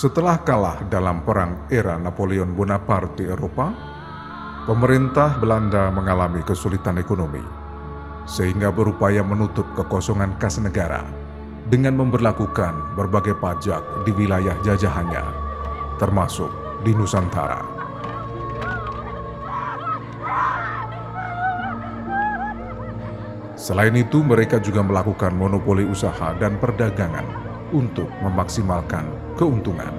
Setelah kalah dalam perang era Napoleon Bonaparte Eropa, pemerintah Belanda mengalami kesulitan ekonomi, sehingga berupaya menutup kekosongan kas negara dengan memberlakukan berbagai pajak di wilayah jajahannya, termasuk di Nusantara. Selain itu, mereka juga melakukan monopoli usaha dan perdagangan untuk memaksimalkan keuntungan.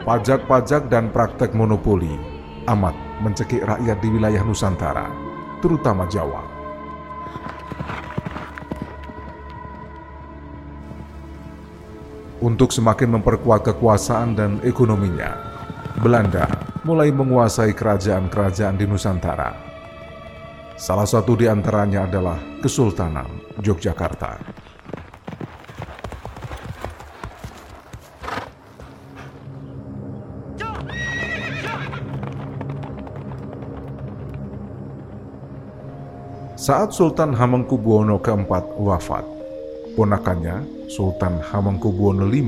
Pajak-pajak dan praktek monopoli amat mencekik rakyat di wilayah Nusantara, terutama Jawa. Untuk semakin memperkuat kekuasaan dan ekonominya, Belanda mulai menguasai kerajaan-kerajaan di Nusantara. Salah satu di antaranya adalah Kesultanan Yogyakarta. Saat Sultan Hamengkubuwono keempat wafat, ponakannya Sultan Hamengkubuwono V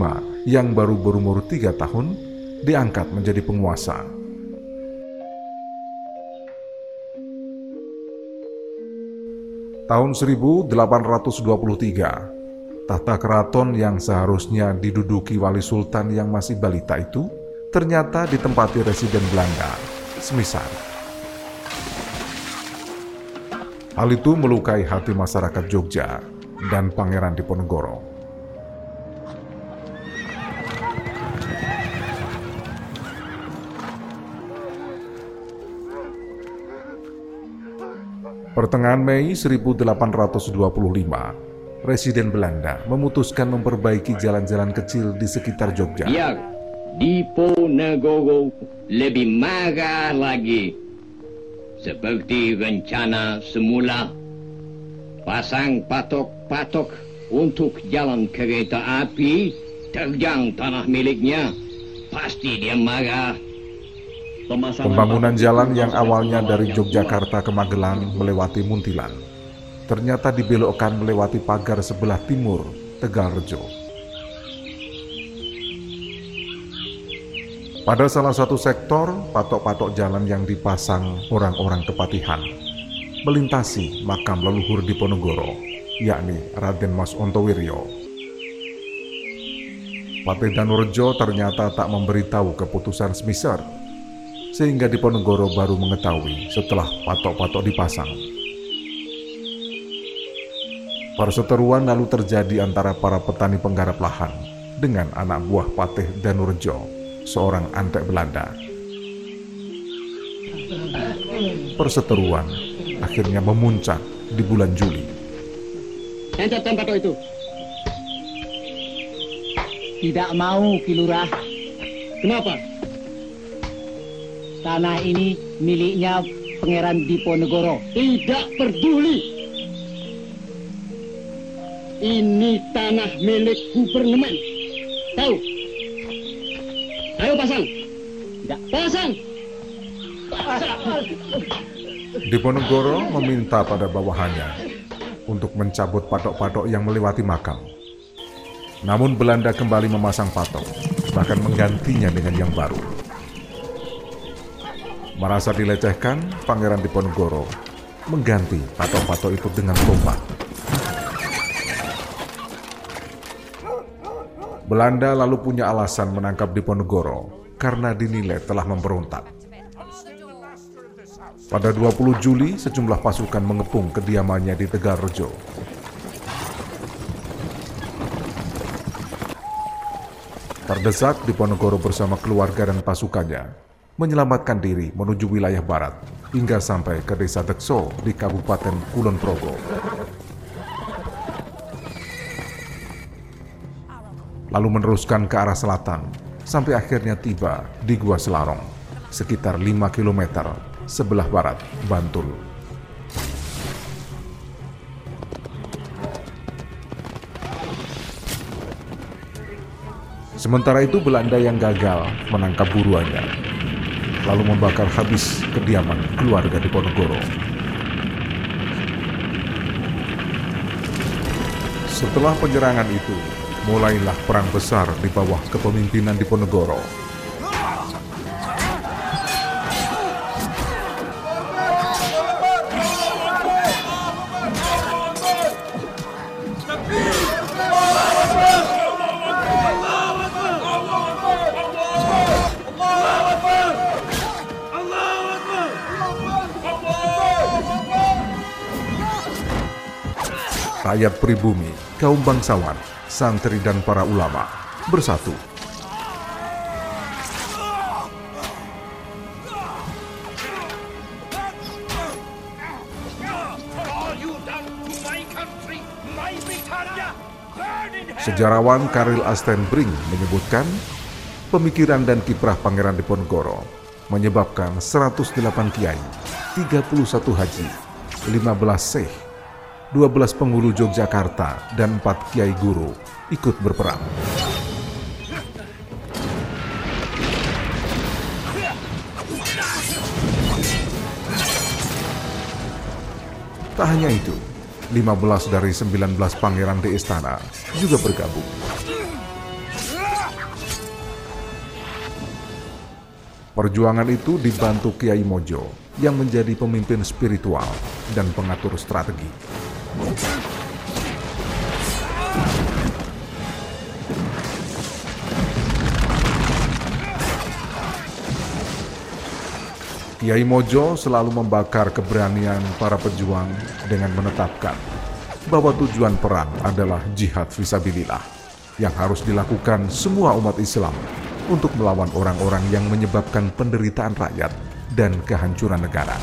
yang baru berumur tiga tahun diangkat menjadi penguasa. Tahun 1823, tahta keraton yang seharusnya diduduki wali sultan yang masih balita itu ternyata ditempati residen Belanda, semisal Hal itu melukai hati masyarakat Jogja dan Pangeran Diponegoro. Pertengahan Mei 1825, Presiden Belanda memutuskan memperbaiki jalan-jalan kecil di sekitar Jogja. Biar Diponegoro lebih marah lagi seperti rencana semula, pasang patok-patok untuk jalan kereta api terjang tanah miliknya, pasti dia marah. Pembangunan jalan yang awalnya dari Yogyakarta ke Magelang melewati Muntilan, ternyata dibelokkan melewati pagar sebelah timur Tegal Rejo. Pada salah satu sektor, patok-patok jalan yang dipasang orang-orang kepatihan melintasi makam leluhur di Ponegoro, yakni Raden Mas Ontowiryo. Patih Danurjo ternyata tak memberitahu keputusan Smiser, sehingga di Ponegoro baru mengetahui setelah patok-patok dipasang. Perseteruan lalu terjadi antara para petani penggarap lahan dengan anak buah Patih Danurjo seorang antek Belanda. Perseteruan akhirnya memuncak di bulan Juli. Ente tempat itu. Tidak mau, Kilurah. Kenapa? Tanah ini miliknya Pangeran Diponegoro. Tidak peduli. Ini tanah milik gubernemen. Tahu? Ayo pasang. Tidak. Pasang. Diponegoro meminta pada bawahannya untuk mencabut patok-patok yang melewati makam. Namun Belanda kembali memasang patok, bahkan menggantinya dengan yang baru. Merasa dilecehkan, Pangeran Diponegoro mengganti patok-patok itu dengan tombak. Belanda lalu punya alasan menangkap Diponegoro karena dinilai telah memberontak. Pada 20 Juli, sejumlah pasukan mengepung kediamannya di Tegal Rejo. Terdesak, Diponegoro bersama keluarga dan pasukannya menyelamatkan diri menuju wilayah barat hingga sampai ke desa Dekso di Kabupaten Kulon Progo. lalu meneruskan ke arah selatan sampai akhirnya tiba di Gua Selarong, sekitar 5 km sebelah barat Bantul. Sementara itu Belanda yang gagal menangkap buruannya, lalu membakar habis kediaman keluarga di Ponegoro. Setelah penyerangan itu, mulailah perang besar di bawah kepemimpinan Diponegoro. Rakyat pribumi, kaum bangsawan, santri dan para ulama bersatu! Sejarawan Karil Astenbring menyebutkan pemikiran dan kiprah Pangeran Diponegoro menyebabkan 108 kiai, 31 haji, 15 syekh, 12 penghulu Yogyakarta dan 4 kiai guru ikut berperang. Tak hanya itu, 15 dari 19 pangeran di istana juga bergabung. Perjuangan itu dibantu Kiai Mojo yang menjadi pemimpin spiritual dan pengatur strategi. Kiai Mojo selalu membakar keberanian para pejuang dengan menetapkan bahwa tujuan perang adalah jihad visabilillah yang harus dilakukan semua umat Islam untuk melawan orang-orang yang menyebabkan penderitaan rakyat dan kehancuran negara.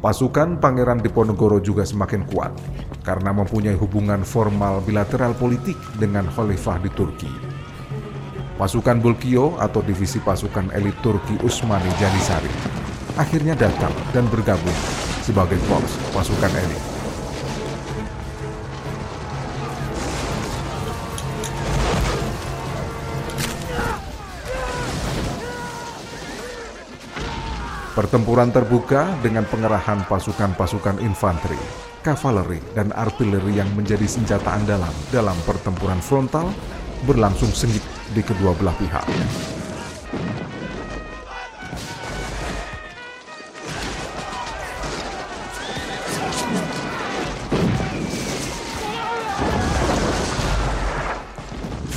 Pasukan Pangeran Diponegoro juga semakin kuat karena mempunyai hubungan formal bilateral politik dengan Khalifah di Turki. Pasukan Bulkio atau divisi pasukan elit Turki Usmani Janisari akhirnya datang dan bergabung sebagai korps pasukan elit. Pertempuran terbuka dengan pengerahan pasukan-pasukan infanteri, kavaleri, dan artileri yang menjadi senjata andalan dalam pertempuran frontal berlangsung sengit di kedua belah pihak.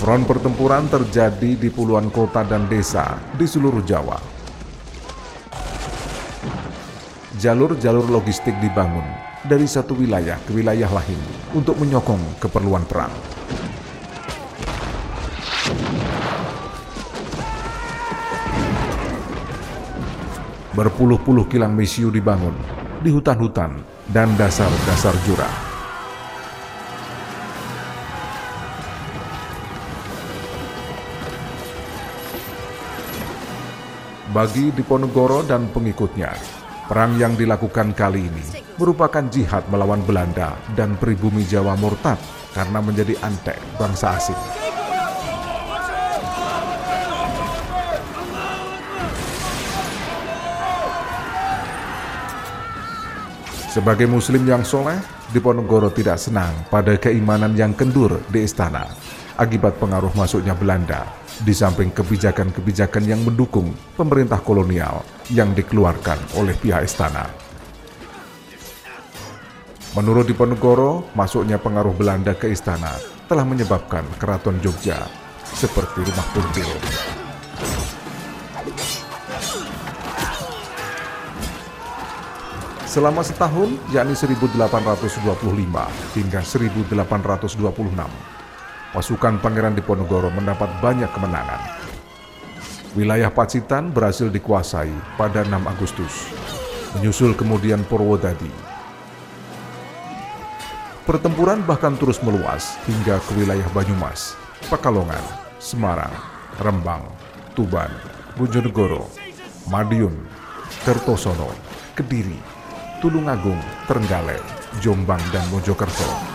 Front pertempuran terjadi di puluhan kota dan desa di seluruh Jawa. Jalur-jalur logistik dibangun dari satu wilayah ke wilayah lain untuk menyokong keperluan perang. Berpuluh-puluh kilang misiu dibangun di hutan-hutan dan dasar-dasar jurang. Bagi Diponegoro dan pengikutnya, perang yang dilakukan kali ini merupakan jihad melawan Belanda dan pribumi Jawa murtad karena menjadi antek bangsa asing. Sebagai muslim yang soleh, Diponegoro tidak senang pada keimanan yang kendur di istana akibat pengaruh masuknya Belanda di samping kebijakan-kebijakan yang mendukung pemerintah kolonial yang dikeluarkan oleh pihak istana. Menurut Diponegoro, masuknya pengaruh Belanda ke istana telah menyebabkan keraton Jogja seperti rumah puntil. Selama setahun, yakni 1825 hingga 1826, pasukan Pangeran Diponegoro mendapat banyak kemenangan. Wilayah Pacitan berhasil dikuasai pada 6 Agustus, menyusul kemudian Purwodadi. Pertempuran bahkan terus meluas hingga ke wilayah Banyumas, Pekalongan, Semarang, Rembang, Tuban, Bojonegoro, Madiun, Kertosono, Kediri, Tulungagung, Trenggalek, Jombang, dan Mojokerto.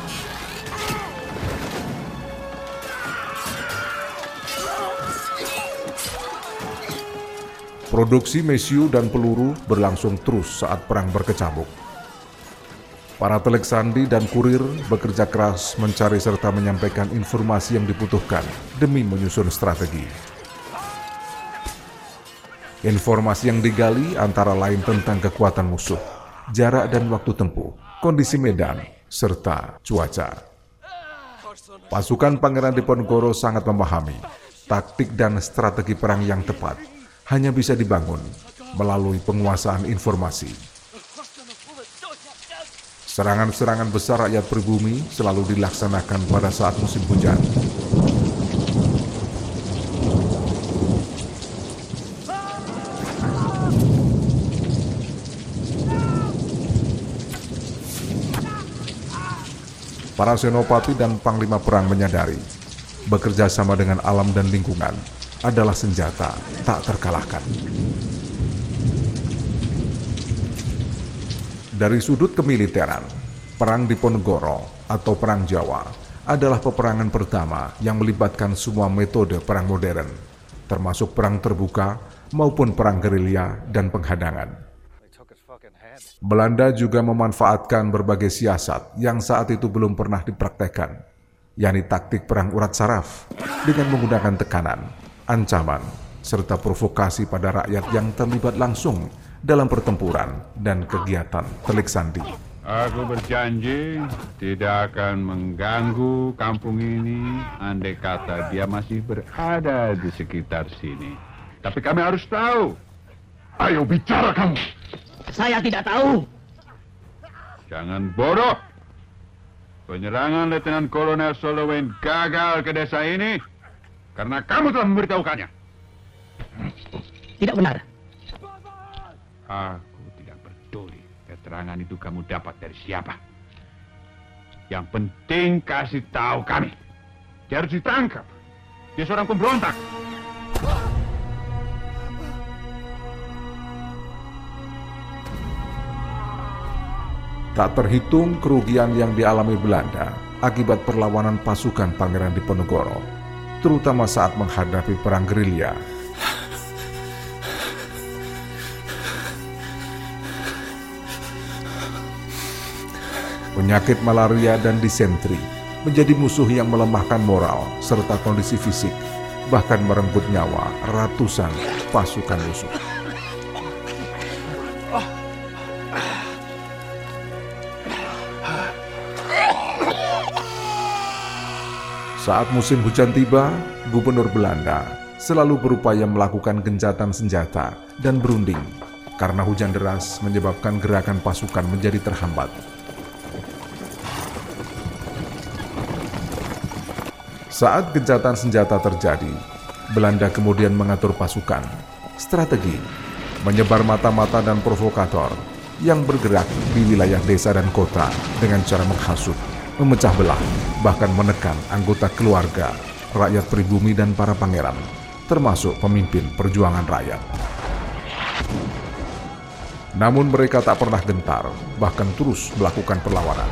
Produksi mesiu dan peluru berlangsung terus saat perang berkecamuk. Para telek sandi dan kurir bekerja keras mencari serta menyampaikan informasi yang dibutuhkan demi menyusun strategi. Informasi yang digali antara lain tentang kekuatan musuh, jarak dan waktu tempuh, kondisi medan, serta cuaca. Pasukan Pangeran Diponegoro sangat memahami taktik dan strategi perang yang tepat hanya bisa dibangun melalui penguasaan informasi. Serangan-serangan besar rakyat pribumi selalu dilaksanakan pada saat musim hujan. Para senopati dan panglima perang menyadari bekerja sama dengan alam dan lingkungan adalah senjata tak terkalahkan. Dari sudut kemiliteran, Perang Diponegoro atau Perang Jawa adalah peperangan pertama yang melibatkan semua metode perang modern, termasuk perang terbuka maupun perang gerilya dan penghadangan. Belanda juga memanfaatkan berbagai siasat yang saat itu belum pernah dipraktekkan, yakni taktik perang urat saraf dengan menggunakan tekanan, ancaman, serta provokasi pada rakyat yang terlibat langsung dalam pertempuran dan kegiatan telik sandi. Aku berjanji tidak akan mengganggu kampung ini andai kata dia masih berada di sekitar sini. Tapi kami harus tahu. Ayo bicara kamu. Saya tidak tahu. Jangan bodoh. Penyerangan Letnan Kolonel Solowen gagal ke desa ini karena kamu telah memberitahukannya. Tidak benar. Aku tidak peduli keterangan itu kamu dapat dari siapa. Yang penting kasih tahu kami. Dia harus ditangkap. Dia seorang pemberontak. Tak terhitung kerugian yang dialami Belanda akibat perlawanan pasukan Pangeran Diponegoro, terutama saat menghadapi perang gerilya. Penyakit malaria dan disentri menjadi musuh yang melemahkan moral serta kondisi fisik, bahkan merenggut nyawa ratusan pasukan musuh. Saat musim hujan tiba, Gubernur Belanda selalu berupaya melakukan gencatan senjata dan berunding karena hujan deras menyebabkan gerakan pasukan menjadi terhambat. Saat gencatan senjata terjadi, Belanda kemudian mengatur pasukan, strategi, menyebar mata-mata dan provokator yang bergerak di wilayah desa dan kota dengan cara menghasut memecah belah, bahkan menekan anggota keluarga, rakyat pribumi dan para pangeran, termasuk pemimpin perjuangan rakyat. Namun mereka tak pernah gentar, bahkan terus melakukan perlawanan.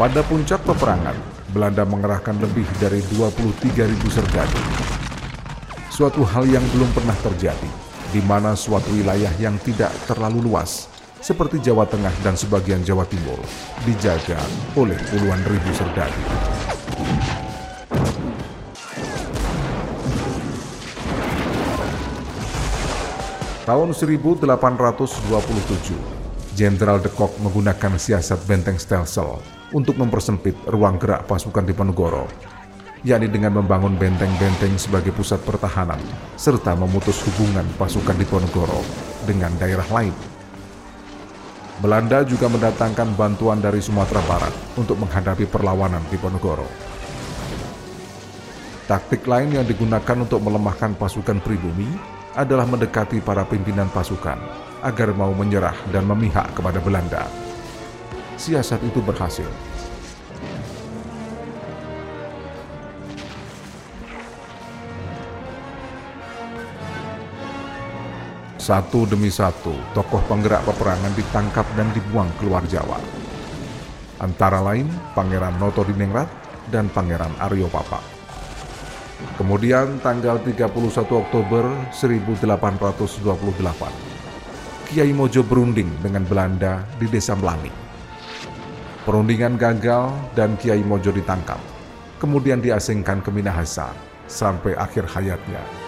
Pada puncak peperangan, Belanda mengerahkan lebih dari 23.000 serdadu. Suatu hal yang belum pernah terjadi, di mana suatu wilayah yang tidak terlalu luas seperti Jawa Tengah dan sebagian Jawa Timur, dijaga oleh puluhan ribu serdadu. Tahun 1827, Jenderal de Kock menggunakan siasat benteng Stelsel untuk mempersempit ruang gerak pasukan Diponegoro, yakni dengan membangun benteng-benteng sebagai pusat pertahanan, serta memutus hubungan pasukan Diponegoro dengan daerah lain Belanda juga mendatangkan bantuan dari Sumatera Barat untuk menghadapi perlawanan di Ponegoro. Taktik lain yang digunakan untuk melemahkan pasukan pribumi adalah mendekati para pimpinan pasukan agar mau menyerah dan memihak kepada Belanda. Siasat itu berhasil Satu demi satu, tokoh penggerak peperangan ditangkap dan dibuang keluar Jawa. Antara lain Pangeran Noto Diningrat dan Pangeran Aryo Papa. Kemudian tanggal 31 Oktober 1828, Kiai Mojo berunding dengan Belanda di desa Melani. Perundingan gagal dan Kiai Mojo ditangkap, kemudian diasingkan ke Minahasa sampai akhir hayatnya.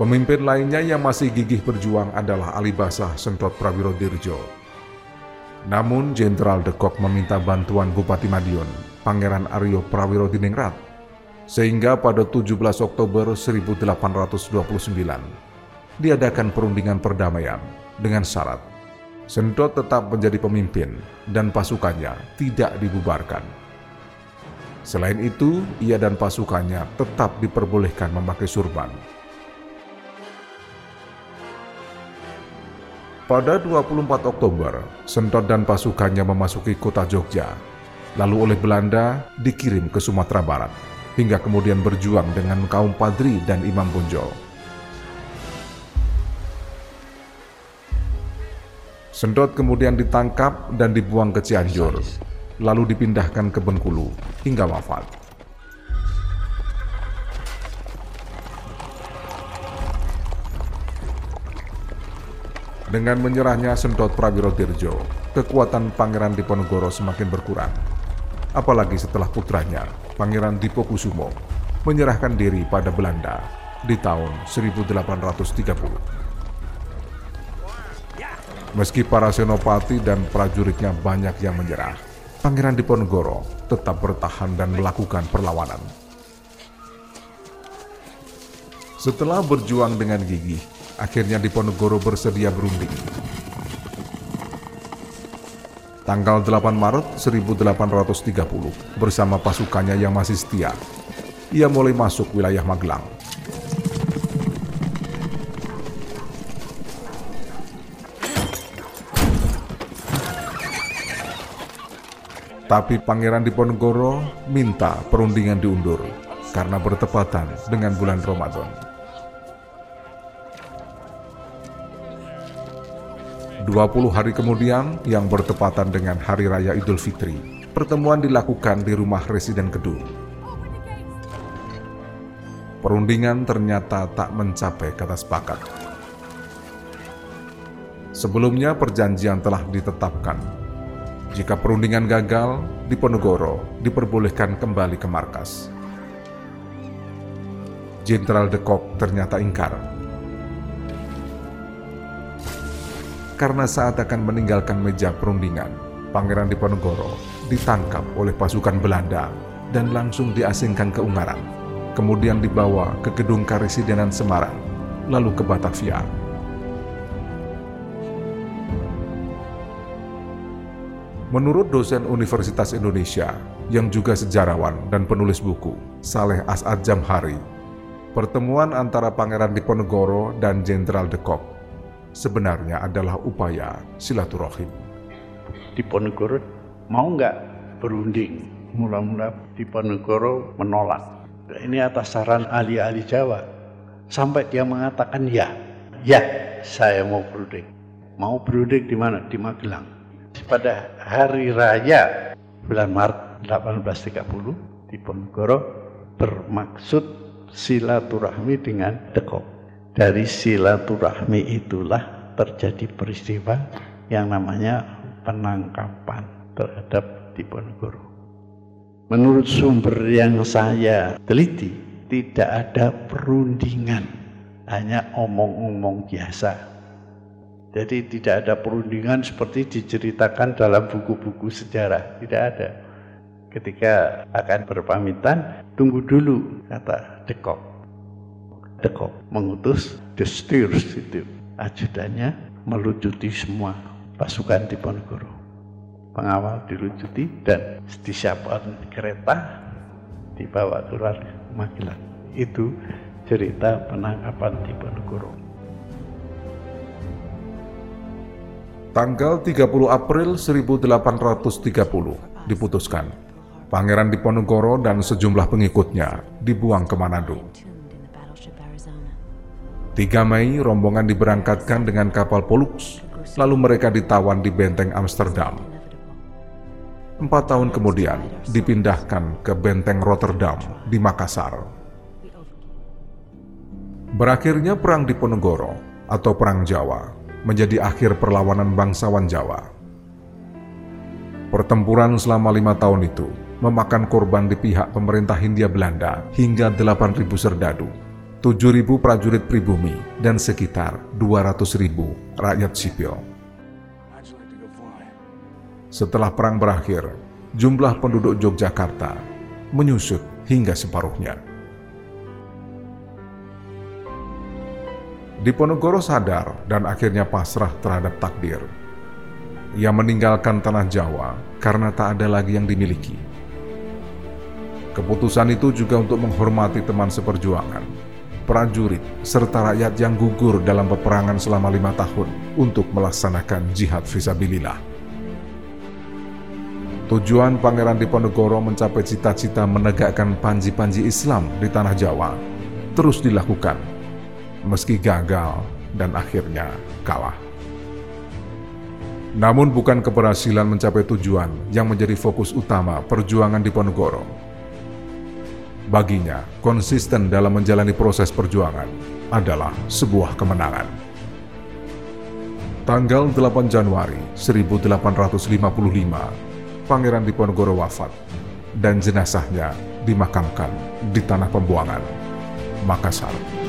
Pemimpin lainnya yang masih gigih berjuang adalah Alibasah Sentot Prawiro Dirjo. Namun Jenderal De Kok meminta bantuan Bupati Madiun, Pangeran Aryo Prawiro Diningrat, sehingga pada 17 Oktober 1829 diadakan perundingan perdamaian dengan syarat Sentot tetap menjadi pemimpin dan pasukannya tidak dibubarkan. Selain itu, ia dan pasukannya tetap diperbolehkan memakai surban. Pada 24 Oktober, Sentot dan pasukannya memasuki kota Jogja, lalu oleh Belanda dikirim ke Sumatera Barat, hingga kemudian berjuang dengan kaum Padri dan Imam Bonjol. Sentot kemudian ditangkap dan dibuang ke Cianjur, lalu dipindahkan ke Bengkulu hingga wafat. Dengan menyerahnya Sentot Prawiro Dirjo, kekuatan Pangeran Diponegoro semakin berkurang. Apalagi setelah putranya, Pangeran Dipokusumo, menyerahkan diri pada Belanda di tahun 1830. Meski para senopati dan prajuritnya banyak yang menyerah, Pangeran Diponegoro tetap bertahan dan melakukan perlawanan. Setelah berjuang dengan gigih, akhirnya Diponegoro bersedia berunding. Tanggal 8 Maret 1830, bersama pasukannya yang masih setia, ia mulai masuk wilayah Magelang. Tapi Pangeran Diponegoro minta perundingan diundur karena bertepatan dengan bulan Ramadan. 20 hari kemudian yang bertepatan dengan Hari Raya Idul Fitri, pertemuan dilakukan di rumah Residen Kedung. Perundingan ternyata tak mencapai kata sepakat. Sebelumnya perjanjian telah ditetapkan. Jika perundingan gagal, Diponegoro diperbolehkan kembali ke markas. Jenderal De Kok ternyata ingkar karena saat akan meninggalkan meja perundingan, Pangeran Diponegoro ditangkap oleh pasukan Belanda dan langsung diasingkan ke Ungaran, kemudian dibawa ke gedung Karesidenan Semarang, lalu ke Batavia. Menurut dosen Universitas Indonesia yang juga sejarawan dan penulis buku, Saleh As'ad Jamhari, pertemuan antara Pangeran Diponegoro dan Jenderal De Kok sebenarnya adalah upaya silaturahim. Diponegoro mau nggak berunding? Mula-mula Diponegoro menolak. Ini atas saran ahli-ahli Jawa. Sampai dia mengatakan ya, ya saya mau berunding. Mau berunding di mana? Di Magelang. Pada hari raya bulan Maret 1830, Diponegoro bermaksud silaturahmi dengan Dekok dari silaturahmi itulah terjadi peristiwa yang namanya penangkapan terhadap Diponegoro. Menurut sumber yang saya teliti, tidak ada perundingan, hanya omong-omong biasa. Jadi tidak ada perundingan seperti diceritakan dalam buku-buku sejarah, tidak ada. Ketika akan berpamitan, tunggu dulu, kata Dekok Dekok mengutus Destirs itu ajudannya melucuti semua pasukan di Ponegoro. Pengawal dilucuti dan disiapkan kereta dibawa keluar Magelang. Itu cerita penangkapan di Ponegoro. Tanggal 30 April 1830 diputuskan Pangeran Diponegoro dan sejumlah pengikutnya dibuang ke Manado. 3 Mei, rombongan diberangkatkan dengan kapal Pollux, lalu mereka ditawan di benteng Amsterdam. empat tahun kemudian dipindahkan ke Benteng Rotterdam di Makassar. Berakhirnya Perang Diponegoro atau Perang Jawa menjadi akhir perlawanan bangsawan Jawa. Pertempuran selama lima tahun itu memakan korban di pihak pemerintah Hindia Belanda hingga 8.000 serdadu, 7.000 prajurit pribumi, dan sekitar 200.000 rakyat sipil. Setelah perang berakhir, jumlah penduduk Yogyakarta menyusut hingga separuhnya. Diponegoro sadar dan akhirnya pasrah terhadap takdir. Ia meninggalkan tanah Jawa karena tak ada lagi yang dimiliki. Keputusan itu juga untuk menghormati teman seperjuangan, prajurit, serta rakyat yang gugur dalam peperangan selama lima tahun untuk melaksanakan jihad visabilillah. Tujuan Pangeran Diponegoro mencapai cita-cita menegakkan panji-panji Islam di tanah Jawa terus dilakukan, meski gagal dan akhirnya kalah. Namun bukan keberhasilan mencapai tujuan yang menjadi fokus utama perjuangan Diponegoro. Baginya, konsisten dalam menjalani proses perjuangan adalah sebuah kemenangan. Tanggal 8 Januari 1855, Pangeran Diponegoro wafat dan jenazahnya dimakamkan di tanah pembuangan Makassar.